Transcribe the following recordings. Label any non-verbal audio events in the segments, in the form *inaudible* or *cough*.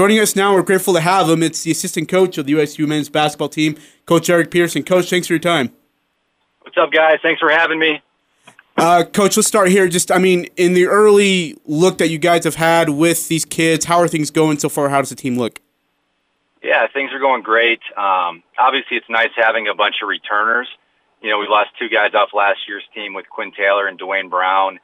Joining us now, we're grateful to have him. It's the assistant coach of the USU men's basketball team, Coach Eric Peterson. Coach, thanks for your time. What's up, guys? Thanks for having me. Uh, Coach, let's start here. Just, I mean, in the early look that you guys have had with these kids, how are things going so far? How does the team look? Yeah, things are going great. Um, obviously, it's nice having a bunch of returners. You know, we lost two guys off last year's team with Quinn Taylor and Dwayne Brown.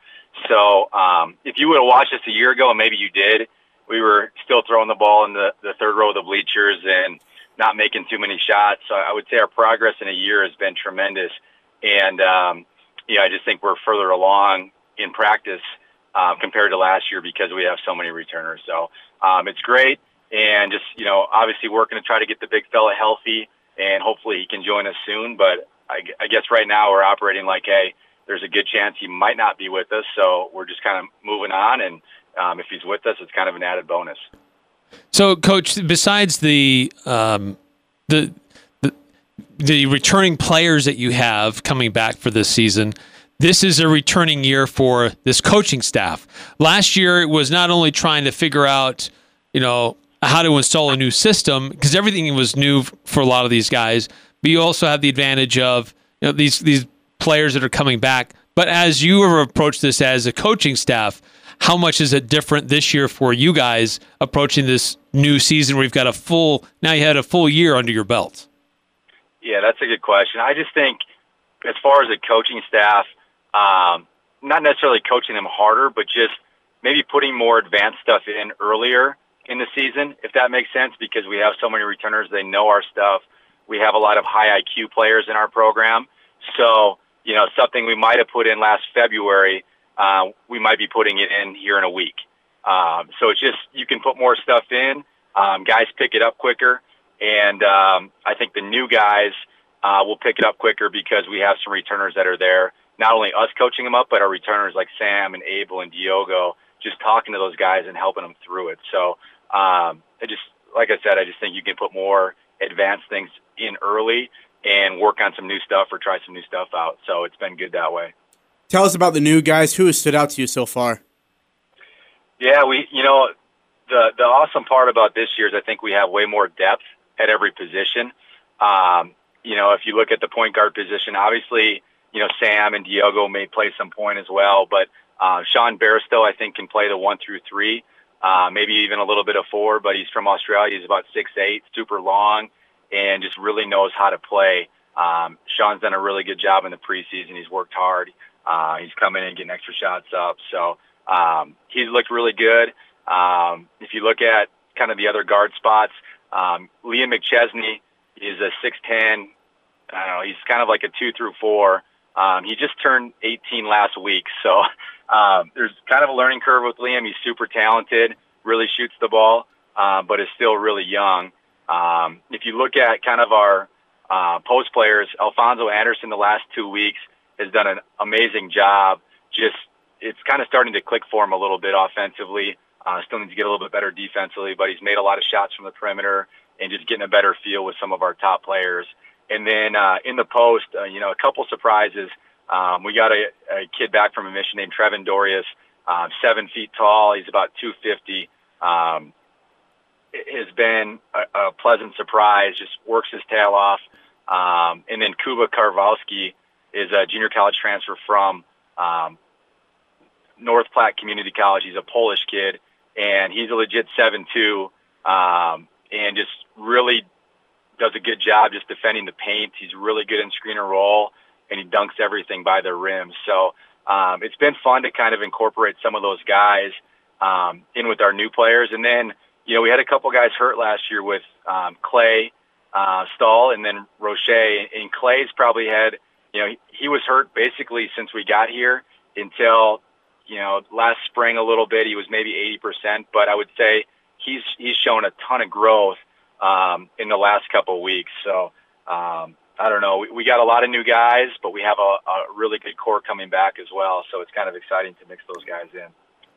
So um, if you would have watched us a year ago, and maybe you did, we were still throwing the ball in the, the third row of the bleachers and not making too many shots. So I would say our progress in a year has been tremendous. And, um, yeah, I just think we're further along in practice uh, compared to last year because we have so many returners. So um, it's great. And just, you know, obviously working to try to get the big fella healthy and hopefully he can join us soon. But I, I guess right now we're operating like, hey, there's a good chance he might not be with us. So we're just kind of moving on. And um, if he's with us, it's kind of an added bonus. So, coach, besides the um, the the the returning players that you have coming back for this season, this is a returning year for this coaching staff. Last year it was not only trying to figure out, you know, how to install a new system because everything was new for a lot of these guys, but you also have the advantage of you know these these players that are coming back. But as you have approached this as a coaching staff, how much is it different this year for you guys approaching this new season where you've got a full now you had a full year under your belt? Yeah, that's a good question. I just think as far as the coaching staff, um, not necessarily coaching them harder, but just maybe putting more advanced stuff in earlier in the season, if that makes sense, because we have so many returners, they know our stuff. We have a lot of high IQ players in our program. So, you know, something we might have put in last February, uh, we might be putting it in here in a week. Um, so it's just, you can put more stuff in. Um, guys pick it up quicker. And um, I think the new guys uh, will pick it up quicker because we have some returners that are there. Not only us coaching them up, but our returners like Sam and Abel and Diogo, just talking to those guys and helping them through it. So um, I just, like I said, I just think you can put more advanced things in early and work on some new stuff or try some new stuff out. So it's been good that way. Tell us about the new guys. Who has stood out to you so far? Yeah, we, you know, the the awesome part about this year is I think we have way more depth at every position. Um, you know, if you look at the point guard position, obviously, you know, Sam and Diogo may play some point as well, but uh, Sean Bairstow, I think, can play the one through three, uh, maybe even a little bit of four, but he's from Australia. He's about six eight, super long, and just really knows how to play. Um, Sean's done a really good job in the preseason. He's worked hard. Uh, he's coming in getting extra shots up. So um, he's looked really good. Um, if you look at kind of the other guard spots, um, Liam McChesney is a 6'10. I don't know. He's kind of like a two through four. Um, he just turned 18 last week, so *laughs* um, there's kind of a learning curve with Liam. He's super talented, really shoots the ball, uh, but is still really young. Um, if you look at kind of our uh, post players, Alphonso Anderson the last two weeks has done an amazing job. Just it's kind of starting to click for him a little bit offensively. Uh, still needs to get a little bit better defensively, but he's made a lot of shots from the perimeter and just getting a better feel with some of our top players. And then uh, in the post, uh, you know, a couple surprises. Um, we got a, a kid back from a mission named Trevin Dorius, uh, seven feet tall. He's about 250. Um, has been a, a pleasant surprise. Just works his tail off. Um, and then Kuba Karwowski is a junior college transfer from um, North Platte Community College. He's a Polish kid, and he's a legit seven two, um, and just really does a good job just defending the paint. He's really good in screen and roll, and he dunks everything by the rim. So um, it's been fun to kind of incorporate some of those guys um, in with our new players. And then, you know, we had a couple guys hurt last year with um, Clay uh, Stall and then Roche. And Clay's probably had, you know, he, he was hurt basically since we got here until, you know, last spring a little bit. He was maybe 80%, but I would say he's he's shown a ton of growth um, in the last couple of weeks. So um, I don't know. We, we got a lot of new guys, but we have a, a really good core coming back as well. So it's kind of exciting to mix those guys in.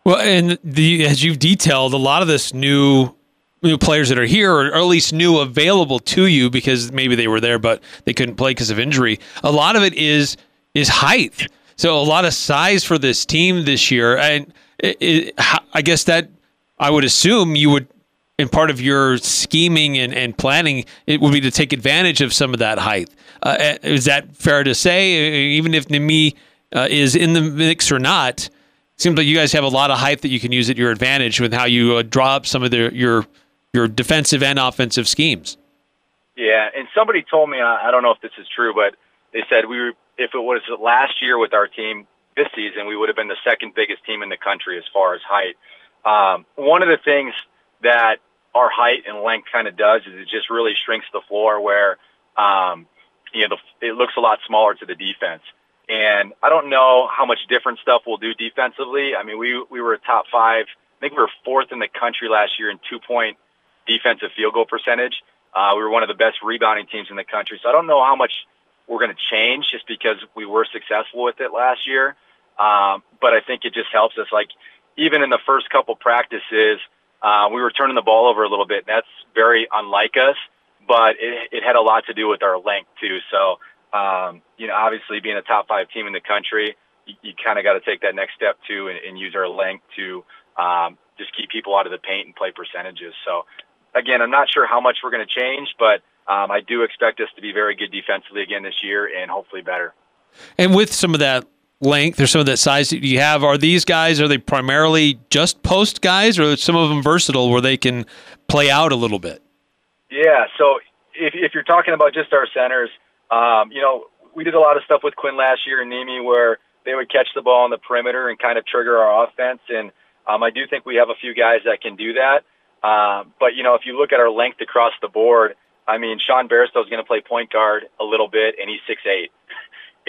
Well, and the as you've detailed, a lot of this new new players that are here, or at least new available to you because maybe they were there but they couldn't play because of injury. A lot of it is is height. So a lot of size for this team this year, and it, it, I guess that I would assume you would and part of your scheming and, and planning it would be to take advantage of some of that height. Uh, uh is that fair to say? Even if Nimi uh, is in the mix or not, it seems like you guys have a lot of height that you can use at your advantage with how you uh, draw up some of the, your your defensive and offensive schemes. Yeah, and somebody told me I don't know if this is true, but they said we were if it was last year with our team this season, we would have been the second biggest team in the country as far as height. Um, one of the things that our height and length kind of does is it just really shrinks the floor where um, you know the, it looks a lot smaller to the defense. And I don't know how much different stuff we'll do defensively. I mean, we we were top five. I think we were fourth in the country last year in two point defensive field goal percentage. Uh, we were one of the best rebounding teams in the country. So I don't know how much we're going to change just because we were successful with it last year. Um, but I think it just helps us. Like even in the first couple practices, uh, we were turning the ball over a little bit. That's very unlike us, but it, it had a lot to do with our length too. So, um, you know, obviously being a top five team in the country, you, you kind of got to take that next step too and, and use our length to um, just keep people out of the paint and play percentages. So, again, I'm not sure how much we're going to change, but um, I do expect us to be very good defensively again this year and hopefully better. And with some of that length or some of that size that you have, are these guys, are they primarily just post guys or some of them versatile where they can play out a little bit? Yeah, so if, if you're talking about just our centers, um, you know, we did a lot of stuff with Quinn last year and Nimi where they would catch the ball on the perimeter and kind of trigger our offense. And um, I do think we have a few guys that can do that. Um, but, you know, if you look at our length across the board, I mean, Sean Bairstow is going to play point guard a little bit, and he's six eight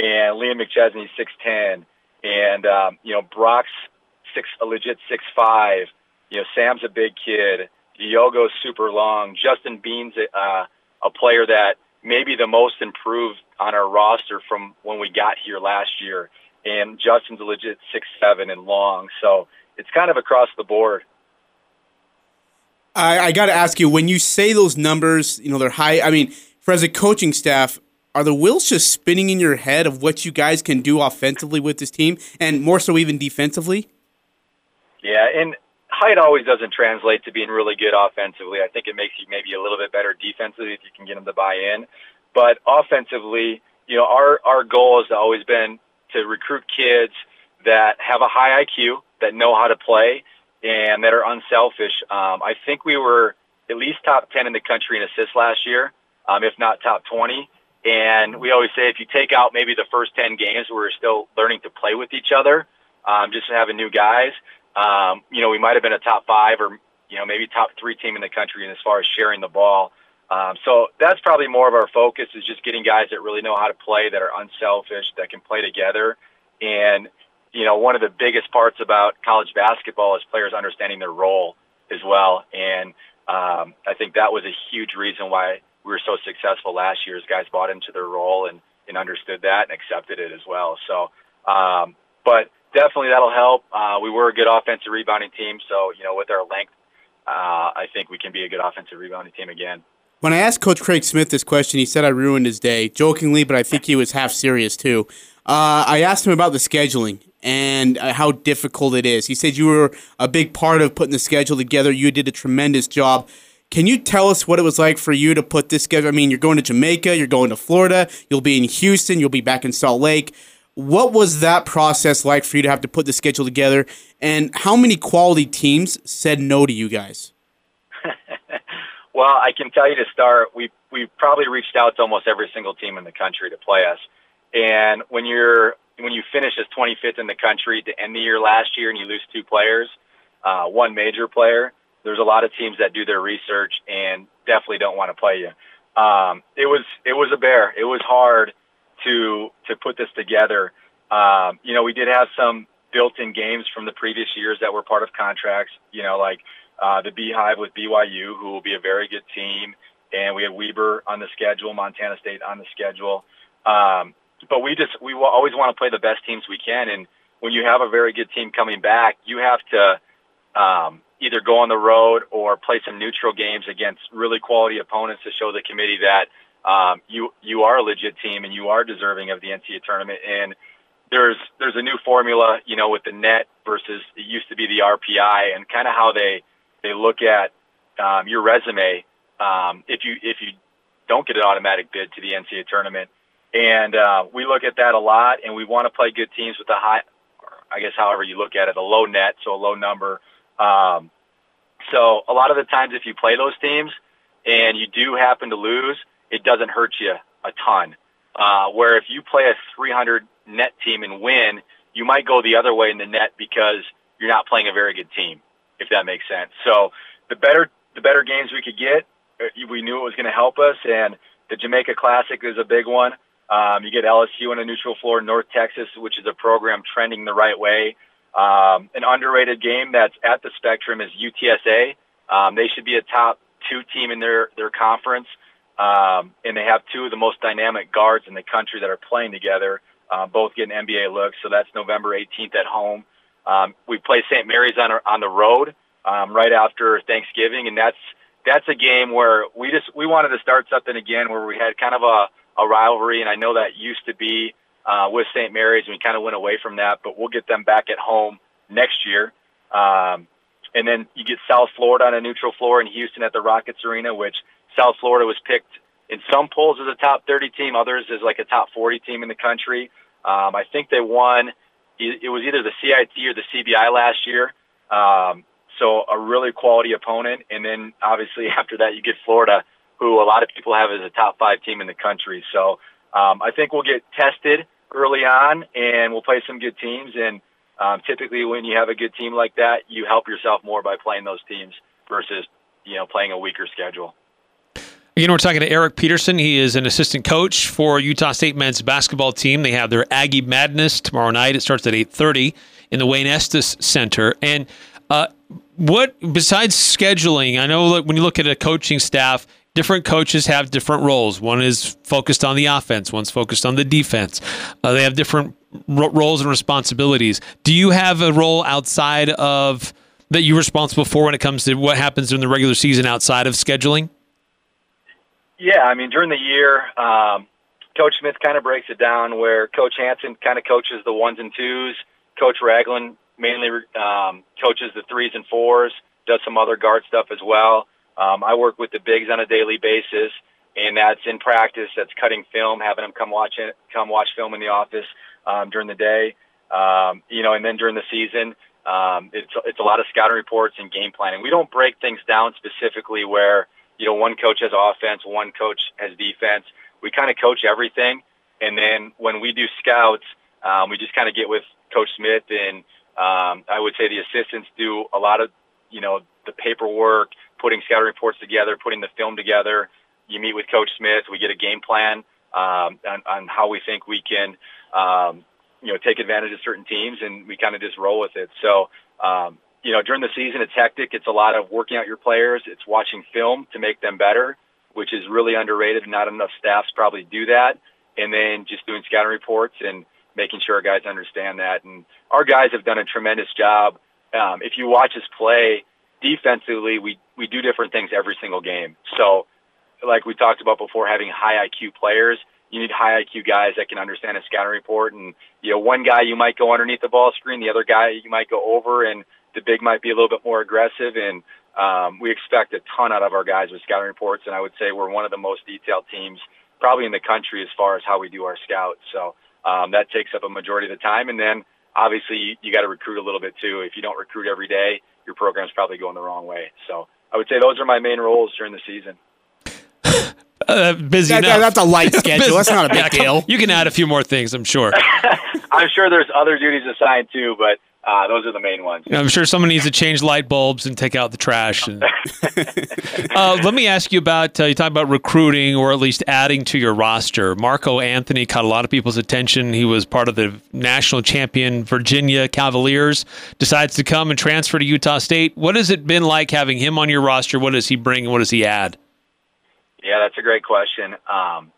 and Liam McChesney's six ten, and um, you know Brock's six a legit six five. You know Sam's a big kid. Diogo's super long. Justin Bean's a, uh, a player that maybe the most improved on our roster from when we got here last year. And Justin's a legit six seven and long. So it's kind of across the board. I, I got to ask you when you say those numbers, you know they're high. I mean, for as a coaching staff, are the wheels just spinning in your head of what you guys can do offensively with this team, and more so even defensively? Yeah, and height always doesn't translate to being really good offensively. I think it makes you maybe a little bit better defensively if you can get them to buy in. But offensively, you know, our our goal has always been to recruit kids that have a high IQ, that know how to play, and that are unselfish. Um, I think we were at least top 10 in the country in assists last year, um, if not top 20. And we always say if you take out maybe the first 10 games we're still learning to play with each other, um, just having new guys, um, you know, we might have been a top five or, you know, maybe top three team in the country as far as sharing the ball. Um, so that's probably more of our focus is just getting guys that really know how to play, that are unselfish, that can play together. And, you know, one of the biggest parts about college basketball is players understanding their role as well. And um, I think that was a huge reason why we were so successful last year as guys bought into their role and, and understood that and accepted it as well. So, um, but definitely that'll help. Uh, we were a good offensive rebounding team. So, you know, with our length, uh, I think we can be a good offensive rebounding team again. When I asked Coach Craig Smith this question, he said I ruined his day, jokingly, but I think he was half serious too. Uh, I asked him about the scheduling and uh, how difficult it is. He said you were a big part of putting the schedule together. You did a tremendous job. Can you tell us what it was like for you to put this together? I mean, you're going to Jamaica, you're going to Florida, you'll be in Houston, you'll be back in Salt Lake. What was that process like for you to have to put the schedule together? And how many quality teams said no to you guys? *laughs* well, I can tell you to start, we we probably reached out to almost every single team in the country to play us. And when you're when you finish as 25th in the country to end the year last year and you lose two players, uh, one major player, there's a lot of teams that do their research and definitely don't want to play you. Um, it was it was a bear. It was hard to to put this together. Um, you know, we did have some built-in games from the previous years that were part of contracts. You know, like uh, the Beehive with BYU, who will be a very good team, and we had Weber on the schedule, Montana State on the schedule. Um, but we just we always want to play the best teams we can, and when you have a very good team coming back, you have to um, either go on the road or play some neutral games against really quality opponents to show the committee that um, you you are a legit team and you are deserving of the NCAA tournament. And there's there's a new formula, you know, with the net versus it used to be the RPI and kind of how they they look at um, your resume um, if you if you don't get an automatic bid to the NCAA tournament. And uh, we look at that a lot, and we want to play good teams with a high, I guess, however you look at it, a low net, so a low number. Um, so a lot of the times, if you play those teams and you do happen to lose, it doesn't hurt you a ton. Uh, where if you play a 300 net team and win, you might go the other way in the net because you're not playing a very good team, if that makes sense. So the better the better games we could get, uh, we knew it was going to help us. And the Jamaica Classic is a big one. Um, you get LSU in a neutral floor, North Texas, which is a program trending the right way. Um, an underrated game that's at the spectrum is UTSA. Um, they should be a top two team in their their conference, um, and they have two of the most dynamic guards in the country that are playing together, uh, both getting NBA looks. So that's November 18th at home. Um, we play St. Mary's on on the road um, right after Thanksgiving, and that's that's a game where we just we wanted to start something again where we had kind of a, a rivalry, and I know that used to be uh, with St. Mary's, and we kind of went away from that, but we'll get them back at home next year. Um, and then you get South Florida on a neutral floor in Houston at the Rockets Arena, which South Florida was picked in some polls as a top 30 team, others as like a top 40 team in the country. Um, I think they won. It was either the CIT or the CBI last year. Um, so a really quality opponent. And then obviously *laughs* after that, you get Florida, who a lot of people have as a top five team in the country. So um, I think we'll get tested early on, and we'll play some good teams. And um, typically, when you have a good team like that, you help yourself more by playing those teams versus you know playing a weaker schedule. Again, we're talking to Eric Peterson. He is an assistant coach for Utah State men's basketball team. They have their Aggie Madness tomorrow night. It starts at 8:30 in the Wayne Estes Center. And uh, what besides scheduling? I know that when you look at a coaching staff, different coaches have different roles. One is focused on the offense, one's focused on the defense. Uh, they have different ro- roles and responsibilities. Do you have a role outside of that you're responsible for when it comes to what happens during the regular season outside of scheduling? Yeah, I mean during the year, um, Coach Smith kind of breaks it down where Coach Hanson kind of coaches the ones and twos. Coach Ragland mainly um, coaches the threes and fours, does some other guard stuff as well. Um, I work with the bigs on a daily basis, and that's in practice. That's cutting film, having them come watch it, come watch film in the office um, during the day. Um, you know, and then during the season, um, it's it's a lot of scouting reports and game planning. We don't break things down specifically where you know one coach has offense, one coach has defense. We kind of coach everything, and then when we do scouts, um, we just kind of get with Coach Smith and um, I would say the assistants do a lot of, you know, the paperwork, putting scouting reports together, putting the film together. You meet with Coach Smith. We get a game plan um, on, on how we think we can, um, you know, take advantage of certain teams, and we kind of just roll with it. So, um, you know, during the season, it's hectic. It's a lot of working out your players. It's watching film to make them better, which is really underrated. Not enough staffs probably do that. And then just doing scouting reports and making sure our guys understand that. And our guys have done a tremendous job. Um, if you watch us play defensively, we, we do different things every single game. So, like we talked about before, having high IQ players, you need high IQ guys that can understand a scouting report. And, you know, one guy you might go underneath the ball screen, the other guy you might go over, and the big might be a little bit more aggressive. And um, we expect a ton out of our guys with scouting reports. And I would say we're one of the most detailed teams probably in the country as far as how we do our scouts. So, um, that takes up a majority of the time. And then obviously you, you got to recruit a little bit too. If you don't recruit every day, your program's probably going the wrong way. So I would say those are my main roles during the season. *laughs* Uh, busy that, enough. that's a light *laughs* schedule. That's not a big deal. You can add a few more things, I'm sure. *laughs* I'm sure there's other duties assigned too, but uh, those are the main ones. I'm sure someone needs to change light bulbs and take out the trash. And, *laughs* uh, let me ask you about uh, you talk about recruiting or at least adding to your roster. Marco Anthony caught a lot of people's attention. He was part of the national champion Virginia Cavaliers. Decides to come and transfer to Utah State. What has it been like having him on your roster? What does he bring? What does he add? Yeah, that's a great question. Um,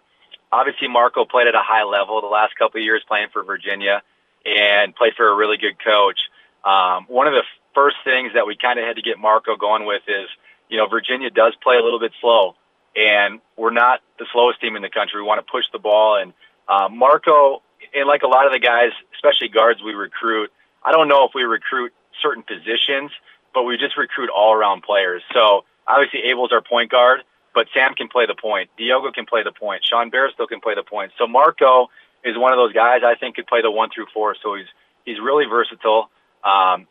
obviously, Marco played at a high level the last couple of years playing for Virginia and play for a really good coach. Um, one of the first things that we kind of had to get Marco going with is, you know, Virginia does play a little bit slow, and we're not the slowest team in the country. We want to push the ball, and uh, Marco, and like a lot of the guys, especially guards we recruit, I don't know if we recruit certain positions, but we just recruit all around players. So obviously Abel's our point guard, but Sam can play the point. Diogo can play the point. Sean Bairstow can play the point. So Marco is one of those guys I think could play the one through four. So he's he's really versatile. Um,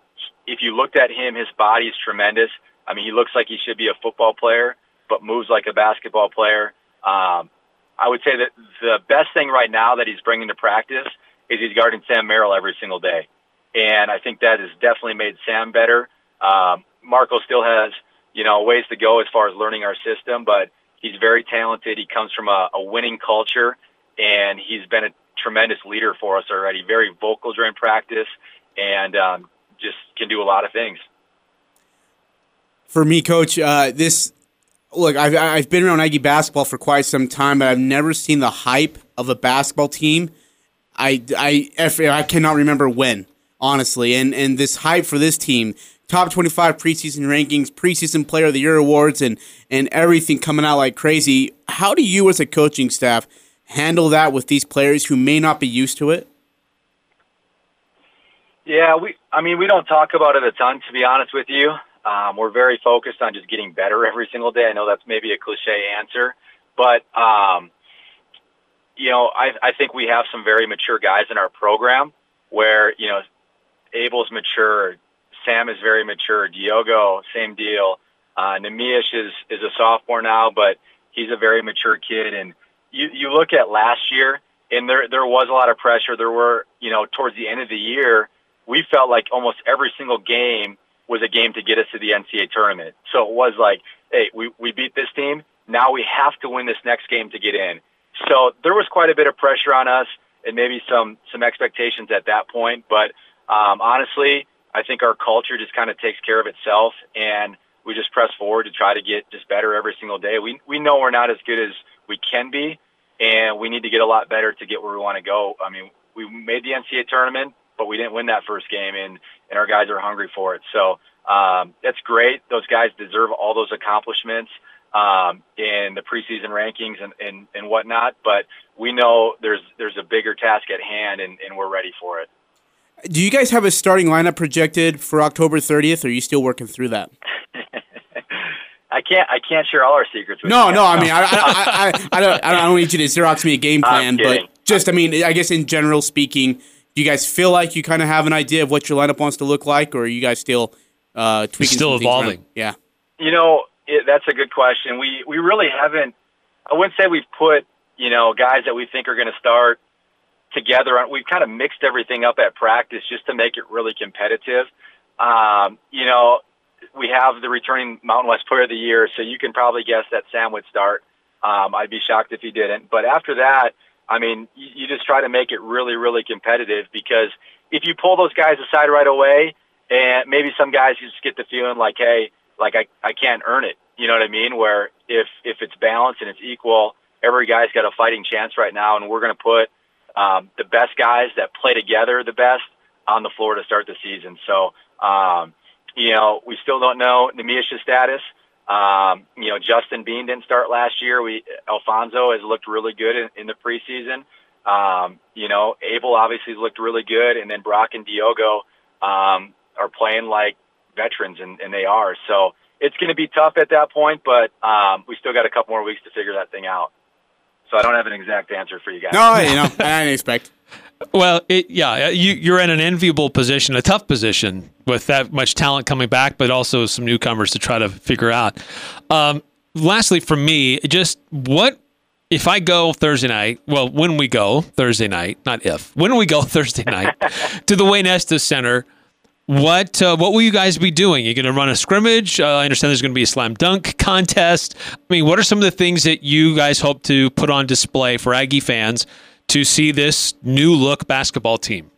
if you looked at him, his body is tremendous. I mean, he looks like he should be a football player, but moves like a basketball player. Um, I would say that the best thing right now that he's bringing to practice is he's guarding Sam Merrill every single day. And I think that has definitely made Sam better. Um, Marco still has, you know, ways to go as far as learning our system, but he's very talented. He comes from a, a winning culture, and he's been a tremendous leader for us already. Very vocal during practice, and um, just can do a lot of things. For me, coach, uh, this look, I've, I've been around Aggie basketball for quite some time, but I've never seen the hype of a basketball team. I, I, I cannot remember when, honestly. And, and this hype for this team, top 25 preseason rankings, preseason player of the year awards, and, and everything coming out like crazy. How do you, as a coaching staff, handle that with these players who may not be used to it? Yeah, we. I mean, we don't talk about it a ton, to be honest with you. Um, we're very focused on just getting better *laughs* every single day. I know that's maybe a cliche answer, but um, you know, I, I think we have some very mature guys in our program where you know, Abel's mature, Sam is very mature, Diogo, same deal. Uh, Neemias is is a sophomore now, but he's a very mature kid. And you you look at last year, and there there was a lot of pressure. There were you know towards the end of the year, we felt like almost every single game was a game to get us to the NCAA tournament. So it was like, hey, we, we beat this team. Now we have to win this next game to get in. So there was quite a bit of pressure on us and maybe some, some expectations at that point. But um, honestly, I think our culture just kind of takes care of itself and we just press forward to try to get just better every single day. We, we know we're not as good as we can be and we need to get a lot better to get where we want to go. I mean, we made the NCAA tournament, but we didn't win that first game, and and our guys are hungry for it. So um, that's great. Those guys deserve all those accomplishments um, in the preseason rankings and, and and whatnot. But we know there's there's a bigger task at hand, and, and we're ready for it. Do you guys have a starting lineup projected for October 30th? Or are you still working through that? I can't. I can't share all our secrets. With you. No, no. I mean, I, I, I, I, don't. I don't need you to xerox me a game plan, but just, I mean, I guess in general speaking, do you guys feel like you kind of have an idea of what your lineup wants to look like, or are you guys still uh, tweaking? Still evolving. Yeah. You know, it, that's a good question. We we really haven't. I wouldn't say we've put you know guys that we think are going to start together. We've kind of mixed everything up at practice just to make it really competitive. Um, you know, we have the returning Mountain West Player of the Year, so you can probably guess that Sam would start. Um, I'd be shocked if he didn't. But after that, I mean, you, you just try to make it really, really competitive because if you pull those guys aside right away, and maybe some guys just get the feeling like, hey, like I, I can't earn it. You know what I mean? Where if if it's balanced and it's equal, every guy's got a fighting chance right now, and we're going to put um, the best guys that play together the best on the floor to start the season. So, um, you know, we still don't know Neemias' status. Um, you know, Justin Bean didn't start last year. We Alphonso has looked really good in, in the preseason. Um, you know, Abel obviously looked really good, and then Brock and Diogo um, are playing like veterans, and, and they are. So it's going to be tough at that point, but um, we still got a couple more weeks to figure that thing out. So I don't have an exact answer for you guys. No, you know, I didn't expect. Well, it, yeah, you, you're in an enviable position, a tough position with that much talent coming back, but also some newcomers to try to figure out. Um, lastly, for me, just what if I go Thursday night? Well, when we go Thursday night, not if, when we go *laughs* Thursday night to the Wayne Estes Center, what uh, what will you guys be doing? You're going to run a scrimmage. Uh, I understand there's going to be a slam dunk contest. I mean, what are some of the things that you guys hope to put on display for Aggie fans to see this new look basketball team?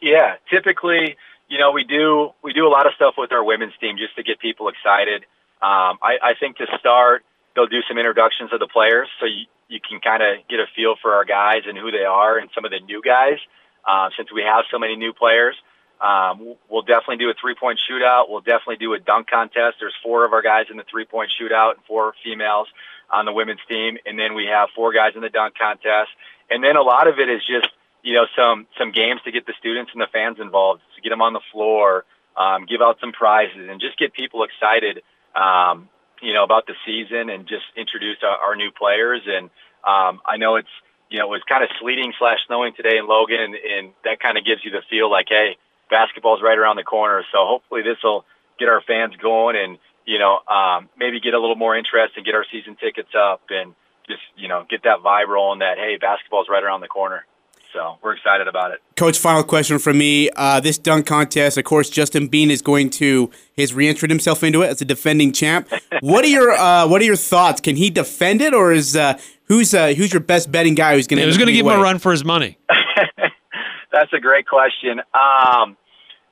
Yeah, typically, you know, we do we do a lot of stuff with our women's team just to get people excited. Um, I, I think to start, they'll do some introductions of the players, so you you can kind of get a feel for our guys and who they are and some of the new guys. Uh, since we have so many new players, um, we'll definitely do a three-point shootout. We'll definitely do a dunk contest. There's four of our guys in the three-point shootout and four females on the women's team, and then we have four guys in the dunk contest. And then a lot of it is just you know some some games to get the students and the fans involved, to get them on the floor, um, give out some prizes, and just get people excited. Um, you know, about the season and just introduce our, our new players. And um, I know it's you know it was kind of sleeting slash snowing today in Logan, and, and that kind of gives you the feel like, hey, basketball's right around the corner. So hopefully this will get our fans going and you know um, maybe get a little more interest and get our season tickets up and just you know get that vibe rolling that hey basketball's right around the corner. So we're excited about it. Coach, final question from me. Uh, this dunk contest, of course, Justin Bean is going to has reentered himself into it as a defending champ. *laughs* what are your uh, What are your thoughts? Can he defend it, or is uh, who's uh, who's your best betting guy who's going to who's going to give him a run for his money? *laughs* That's a great question. Um,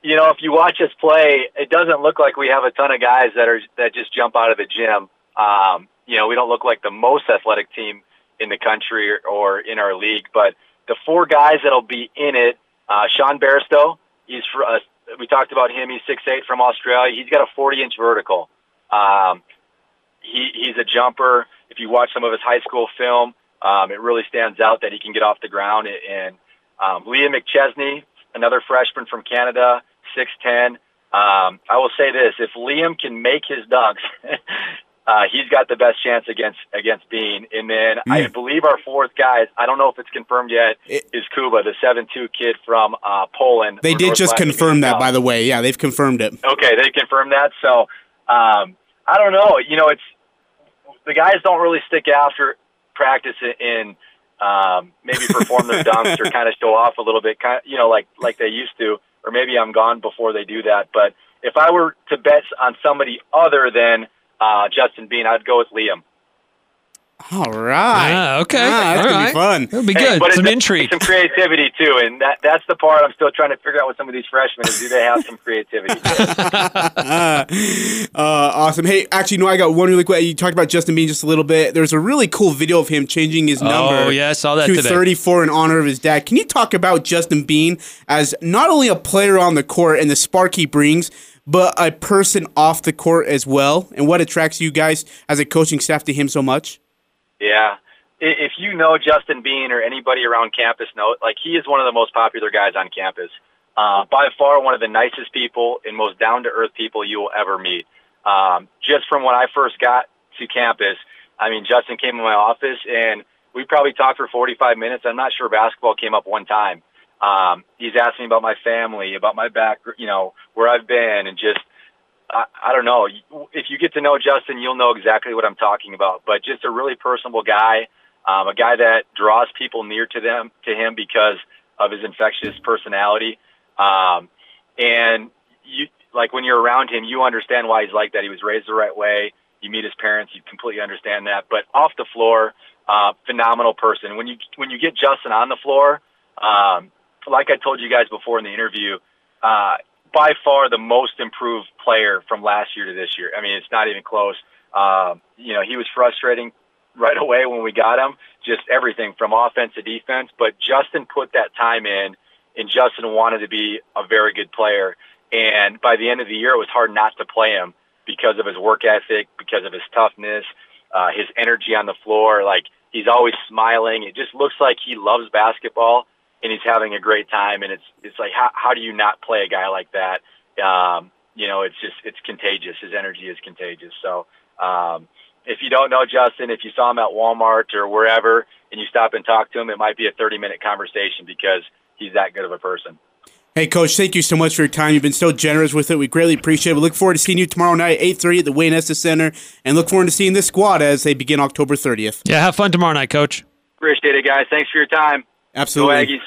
you know, if you watch us play, it doesn't look like we have a ton of guys that are that just jump out of the gym. Um, you know, we don't look like the most athletic team in the country or, or in our league, but the four guys that'll be in it, uh, Sean Bairstow, he's for, uh, we talked about him. He's six eight from Australia. He's got a 40 inch vertical. Um, he, he's a jumper. If you watch some of his high school film, um, it really stands out that he can get off the ground. And um, Liam McChesney, another freshman from Canada, 6'10". Um, I will say this: if Liam can make his dunks, *laughs* uh, he's got the best chance against against Bean. And then mm. I believe our fourth guy, I don't know if it's confirmed yet, it, is Kuba, the seven two kid from uh, Poland. They did just confirm that, by the way. Yeah, they've confirmed it. Okay, they confirmed that. So um, I don't know. You know, it's the guys don't really stick after practice in um, maybe perform their dunks or kind of *laughs* show off a little bit, kind of, you know, like like they used to. Or maybe I'm gone before they do that. But if I were to bet on somebody other than uh, Justin Bean, I'd go with Liam. All right. Ah, okay. Ah, that's gonna be fun. It'll be good. Hey, some intrigue, some creativity too, and that that's the part I'm still trying to figure out with some of these freshmen. Is do they have some creativity? *laughs* *laughs* uh, awesome. Hey, actually, no, I got one really quick. You talked about Justin Bean just a little bit. There's a really cool video of him changing his number. Oh yeah, I saw that to today. 34 in honor of his dad. Can you talk about Justin Bean as not only a player on the court and the spark he brings? But a person off the court as well, and what attracts you guys as a coaching staff to him so much? Yeah. If you know Justin Bean or anybody around campus know, like he is one of the most popular guys on campus. Uh, by far one of the nicest people and most down to earth people you will ever meet. Um, just from when I first got to campus, I mean, Justin came in my office and we probably talked for 45 minutes. I'm not sure basketball came up one time. Um, he's asked me about my family, about my back, you know, where I've been and just, I, I don't know. If you get to know Justin, you'll know exactly what I'm talking about. But just a really personable guy, um, a guy that draws people near to them to him because of his infectious personality. Um, and you like when you're around him, you understand why he's like that. He was raised the right way. You meet his parents, you completely understand that. But off the floor, uh, phenomenal person. When you when you get Justin on the floor, um, like I told you guys before in the interview, uh, by far the most improved player from last year to this year. I mean, it's not even close. Uh, you know, he was frustrating right *laughs* away when we got him, just everything from offense to defense. But Justin put that time in, and Justin wanted to be a very good player. And by the end of the year, it was hard not to play him because of his work ethic, because of his toughness, uh, his energy on the floor. Like he's always smiling. It just looks like he loves basketball and he's having a great time. And it's it's like how how do you not play a guy like that? Um, you know, it's just it's contagious. His energy is contagious. So um, if you don't know Justin, if you saw him at Walmart or wherever, and you stop and talk to him, it might be a 30 minute conversation because he's that good of a person. Hey, Coach, thank you so much for your time. You've been so generous with it. We greatly appreciate it. We look forward to seeing you tomorrow night, 8.30 at the Wayne Estes Center, and look forward to seeing this squad as they begin October 30th. Yeah, have fun tomorrow night, Coach. Appreciate it, guys. Thanks for your time. Absolutely. Go Aggies.